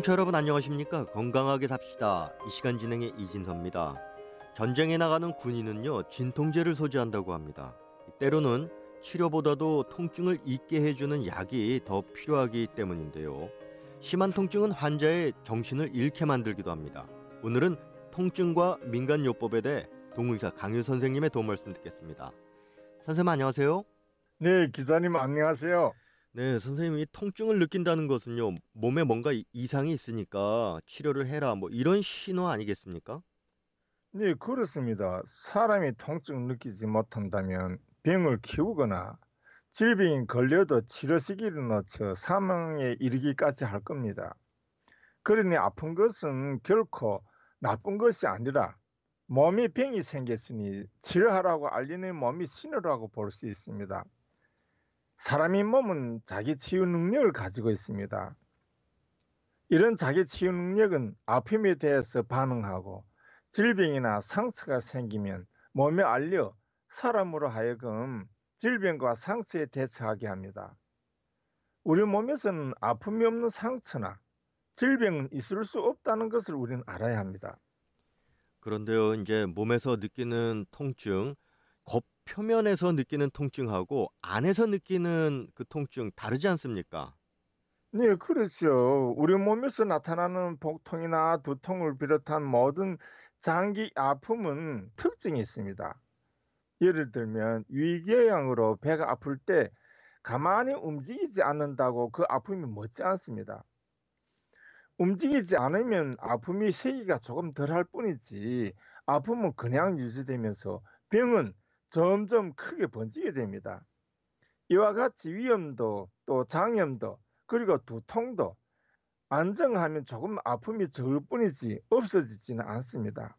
청취자 여러분 안녕하십니까? 건강하게 삽시다. 이 시간 진행의 이진섭입니다. 전쟁에 나가는 군인은요 진통제를 소지한다고 합니다. 때로는 치료보다도 통증을 잊게 해주는 약이 더 필요하기 때문인데요. 심한 통증은 환자의 정신을 잃게 만들기도 합니다. 오늘은 통증과 민간요법에 대해 동의사 강유 선생님의 도움 말씀 듣겠습니다. 선생님 안녕하세요. 네, 기자님 안녕하세요. 네, 선생님이 통증을 느낀다는 것은요 몸에 뭔가 이상이 있으니까 치료를 해라 뭐 이런 신호 아니겠습니까? 네, 그렇습니다. 사람이 통증을 느끼지 못한다면 병을 키우거나 질병이 걸려도 치료 시기를 늦춰 사망에 이르기까지 할 겁니다. 그러니 아픈 것은 결코 나쁜 것이 아니라 몸에 병이 생겼으니 치료하라고 알리는 몸이 신호라고 볼 수 있습니다. 사람의 몸은 자기 치유 능력을 가지고 있습니다. 이런 자기 치유 능력은 아픔에 대해서 반응하고 질병이나 상처가 생기면 몸에 알려 사람으로 하여금 질병과 상처에 대처하게 합니다. 우리 몸에서는 아픔이 없는 상처나 질병은 있을 수 없다는 것을 우리는 알아야 합니다. 그런데요, 이제 몸에서 느끼는 통증, 겉 표면에서 느끼는 통증하고 안에서 느끼는 그 통증 다르지 않습니까? 네, 그렇죠. 우리 몸에서 나타나는 복통이나 두통을 비롯한 모든 장기 아픔은 특징이 있습니다. 예를 들면 위궤양으로 배가 아플 때 가만히 움직이지 않는다고 그 아픔이 멎지 않습니다. 움직이지 않으면 아픔이 세기가 조금 덜 할 뿐이지 아픔은 그냥 유지되면서 병은 점점 크게 번지게 됩니다. 이와 같이 위염도 또 장염도 그리고 두통도 안정하면 조금 아픔이 적을 뿐이지 없어지지는 않습니다.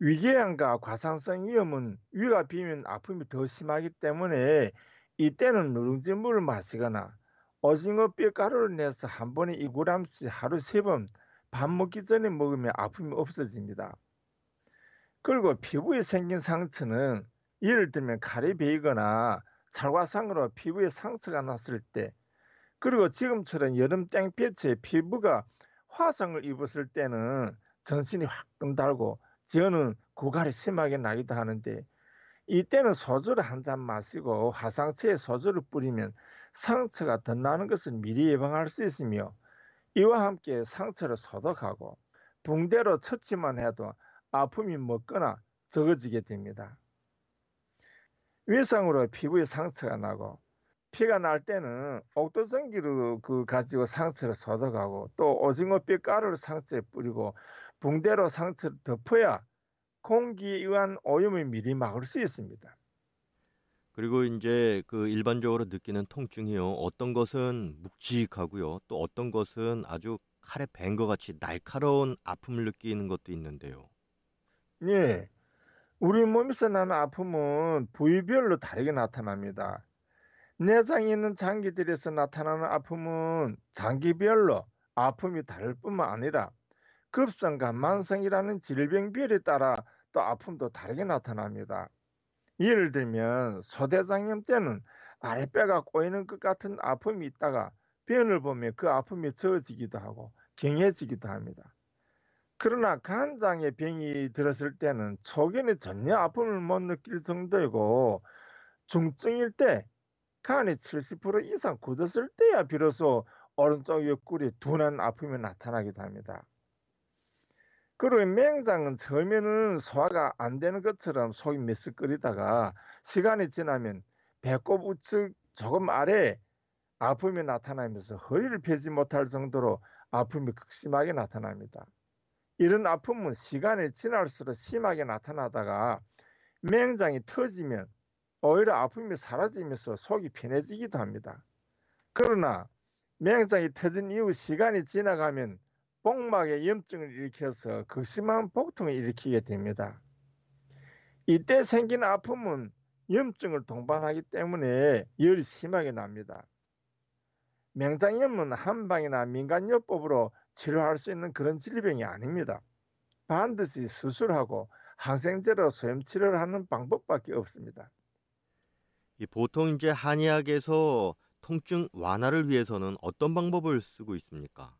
위궤양과 과상성 위염은 위가 비면 아픔이 더 심하기 때문에 이때는 누룽지 물을 마시거나 오징어 뼈가루를 내서 한 번에 2g씩 하루 세 번 밥 먹기 전에 먹으면 아픔이 없어집니다. 그리고 피부에 생긴 상처는 예를 들면 칼이 베이거나 찰과상으로 피부에 상처가 났을 때 그리고 지금처럼 여름 땡볕에 피부가 화상을 입었을 때는 전신이 확 달고 저는 고갈이 심하게 나기도 하는데 이때는 소주를 한 잔 마시고 화상처에 소주를 뿌리면 상처가 더 나는 것을 미리 예방할 수 있으며 이와 함께 상처를 소독하고 붕대로 처치만 해도 아픔이 먹거나 적어지게 됩니다. 외상으로 피부에 상처가 나고 피가 날 때는 옥도전기를 그 가지고 상처를 소독하고 또 오징어 뼈 가루를 상처에 뿌리고 붕대로 상처를 덮어야 공기에 의한 오염을 미리 막을 수 있습니다. 그리고 이제 그 일반적으로 느끼는 통증이요. 어떤 것은 묵직하고요. 또 어떤 것은 아주 칼에 벤것 같이 날카로운 아픔을 느끼는 것도 있는데요. 예. 우리 몸에서 나는 아픔은 부위별로 다르게 나타납니다. 내장에 있는 장기들에서 나타나는 아픔은 장기별로 아픔이 다를 뿐만 아니라 급성과 만성이라는 질병별에 따라 또 아픔도 다르게 나타납니다. 예를 들면 소대장염 때는 아랫배가 꼬이는 것 같은 아픔이 있다가 변을 보면 그 아픔이 저어지기도 하고 경해지기도 합니다. 그러나 간장에 병이 들었을 때는 초기에는 전혀 아픔을 못 느낄 정도이고 중증일 때 간이 70% 이상 굳었을 때야 비로소 오른쪽 옆구리 둔한 아픔이 나타나기도 합니다. 그리고 맹장은 처음에는 소화가 안 되는 것처럼 속이 미스거리다가 시간이 지나면 배꼽 우측 조금 아래 아픔이 나타나면서 허리를 펴지 못할 정도로 아픔이 극심하게 나타납니다. 이런 아픔은 시간이 지날수록 심하게 나타나다가 맹장이 터지면 오히려 아픔이 사라지면서 속이 편해지기도 합니다. 그러나 맹장이 터진 이후 시간이 지나가면 복막에 염증을 일으켜서 극심한 복통을 일으키게 됩니다. 이때 생긴 아픔은 염증을 동반하기 때문에 열이 심하게 납니다. 명장염은 한방이나 민간요법으로 치료할 수 있는 그런 질병이 아닙니다. 반드시 수술하고 항생제로 소염 치료를 하는 방법밖에 없습니다. 보통 이제 한의학에서 통증 완화를 위해서는 어떤 방법을 쓰고 있습니까?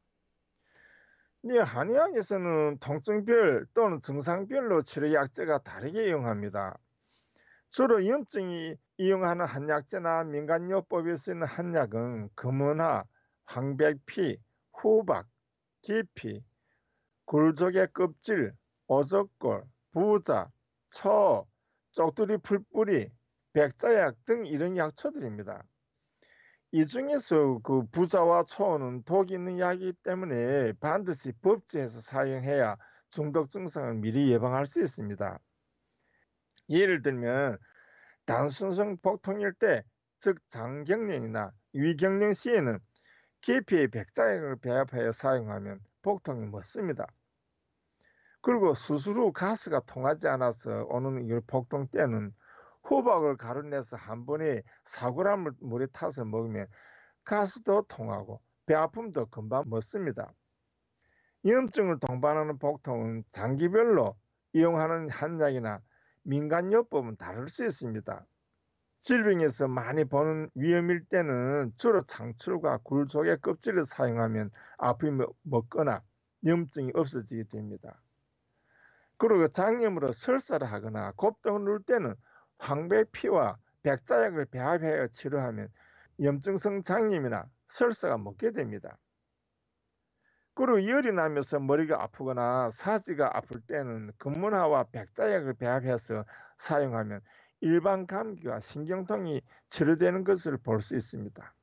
네, 한의학에서는 통증별 또는 증상별로 치료 약제가 다르게 이용합니다. 주로 염증이 이용하는 한약제나 민간요법에 쓰이는 한약은 금은화, 황백피, 후박, 기피, 굴족의 껍질, 어적골, 부자, 처, 쪽두리 풀뿌리, 백자약 등 이런 약초들입니다. 이 중에서 그 부자와 초는 독이 있는 약이기 때문에 반드시 법제해서 사용해야 중독 증상을 미리 예방할 수 있습니다. 예를 들면 단순성 복통일 때, 즉 장경련이나 위경련 시에는 계피의 백자액을 배합하여 사용하면 복통이 멎습니다. 그리고 수술 후 가스가 통하지 않아서 오는 이 복통 때는 호박을 가루내서 한 번에 사그람을 물에 타서 먹으면 가스도 통하고 배 아픔도 금방 멎습니다. 염증을 동반하는 복통은 장기별로 이용하는 한약이나 민간요법은 다를 수 있습니다. 질병에서 많이 보는 위험일 때는 주로 창출과 굴속의 껍질을 사용하면 아픔이 먹거나 염증이 없어지게 됩니다. 그리고 장염으로 설사를 하거나 곱동을 누를 때는 황백피와 백자약을 배합하여 치료하면 염증성 장염이나 설사가 먹게 됩니다. 그리고 열이 나면서 머리가 아프거나 사지가 아플 때는 금문화와 백자약을 배합해서 사용하면 일반 감기와 신경통이 치료되는 것을 볼 수 있습니다.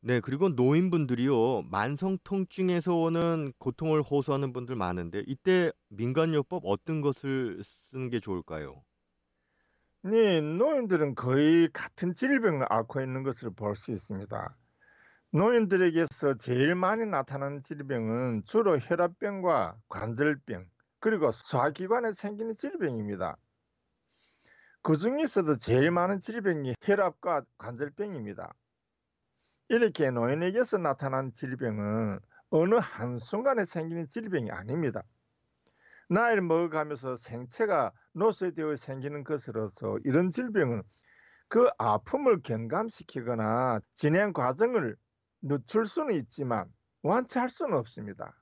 네, 그리고 노인분들이요, 만성 통증에서 오는 고통을 호소하는 분들 많은데, 이때 민간요법 어떤 것을 쓰는 게 좋을까요? 네, 노인들은 거의 같은 질병을 앓고 있는 것을 볼 수 있습니다. 노인들에게서 제일 많이 나타나는 질병은 주로 혈압병과 관절병, 그리고 소화기관에 생기는 질병입니다. 그 중에서도 제일 많은 질병이 혈압과 관절병입니다. 이렇게 노인에게서 나타나는 질병은 어느 한순간에 생기는 질병이 아닙니다. 나이를 먹어가면서 생체가 노쇠되어 생기는 것으로서 이런 질병은 그 아픔을 경감시키거나 진행 과정을 늦출 수는 있지만 완치할 수는 없습니다.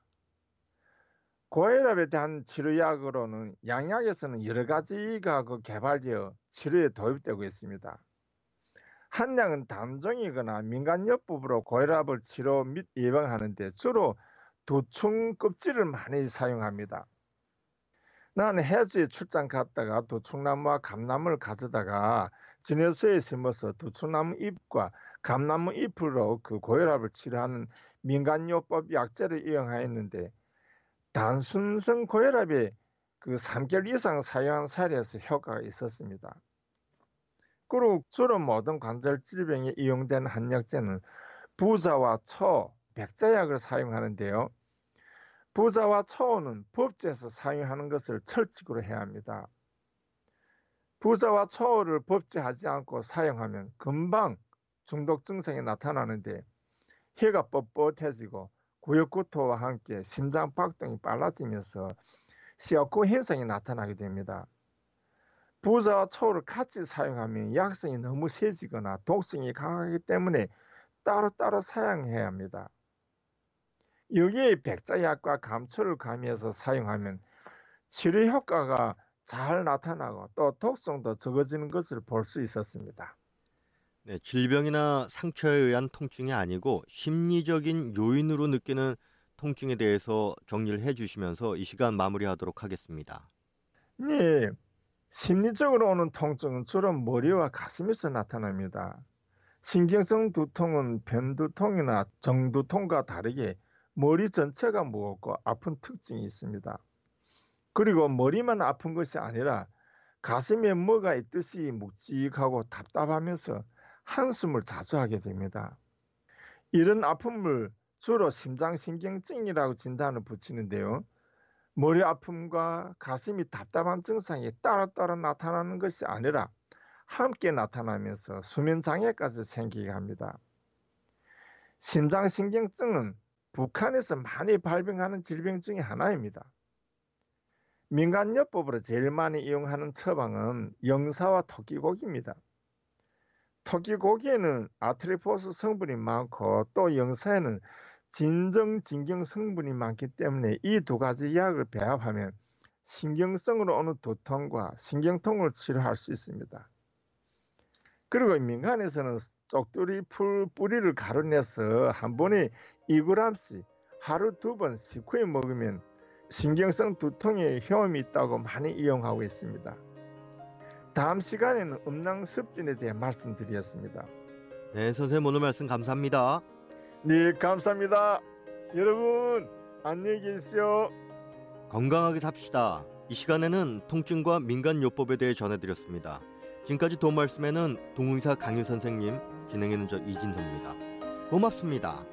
고혈압에 대한 치료약으로는 양약에서는 여러 가지가 그 개발되어 치료에 도입되고 있습니다. 한 약은 단종이거나 민간요법으로 고혈압을 치료 및 예방하는데 주로 도충 껍질을 많이 사용합니다. 나는 해주에 출장 갔다가 도충나무와 감나무를 가져다가 진열소에 심어서 도충나무 잎과 감나무 잎으로 그 고혈압을 치료하는 민간요법 약재를 이용하였는데 단순성 고혈압에 그 3개월 이상 사용한 사례에서 효과가 있었습니다. 그리고 주로 모든 관절 질병에 이용된 한약재는 부자와 초, 백자약을 사용하는데요. 부자와 초는 법제에서 사용하는 것을 철칙으로 해야 합니다. 부자와 초를 법제하지 않고 사용하면 금방 중독 증상이 나타나는데 혀가 뻣뻣해지고 구역구토와 함께 심장 박동이 빨라지면서 시어코 현상이 나타나게 됩니다. 부자와 초를 같이 사용하면 약성이 너무 세지거나 독성이 강하기 때문에 따로따로 사용해야 합니다. 여기에 백자약과 감초를 가미해서 사용하면 치료 효과가 잘 나타나고 또 독성도 적어지는 것을 볼 수 있었습니다. 네, 질병이나 상처에 의한 통증이 아니고 심리적인 요인으로 느끼는 통증에 대해서 정리를 해 주시면서 이 시간 마무리하도록 하겠습니다. 네, 심리적으로 오는 통증은 주로 머리와 가슴에서 나타납니다. 신경성 두통은 편두통이나 정두통과 다르게 머리 전체가 무겁고 아픈 특징이 있습니다. 그리고 머리만 아픈 것이 아니라 가슴에 뭐가 있듯이 묵직하고 답답하면서 한숨을 자주 하게 됩니다. 이런 아픔을 주로 심장신경증이라고 진단을 붙이는데요. 머리 아픔과 가슴이 답답한 증상이 따로따로 나타나는 것이 아니라 함께 나타나면서 수면 장애까지 생기게 합니다. 심장신경증은 북한에서 많이 발병하는 질병 중의 하나입니다. 민간요법으로 제일 많이 이용하는 처방은 영사와 토끼고기입니다. 토끼고기에는 아트리포스 성분이 많고 또 영사에는 진정 진경 성분이 많기 때문에 이 두 가지 약을 배합하면 신경성으로 오는 두통과 신경통을 치료할 수 있습니다. 그리고 민간에서는 쪽두리 풀 뿌리를 가루내서 한 번에 2g씩 하루 두 번 식후에 먹으면 신경성 두통에 효험이 있다고 많이 이용하고 있습니다. 다음 시간에는 음낭습진에 대해 말씀드리겠습니다. 네, 선생님 오늘 말씀 감사합니다. 네, 감사합니다. 여러분, 안녕히 계십시오. 건강하게 삽시다. 이 시간에는 통증과 민간요법에 대해 전해드렸습니다. 지금까지 도움 말씀에는 동의사 강유 선생님, 진행에는 저 이진섭입니다. 고맙습니다.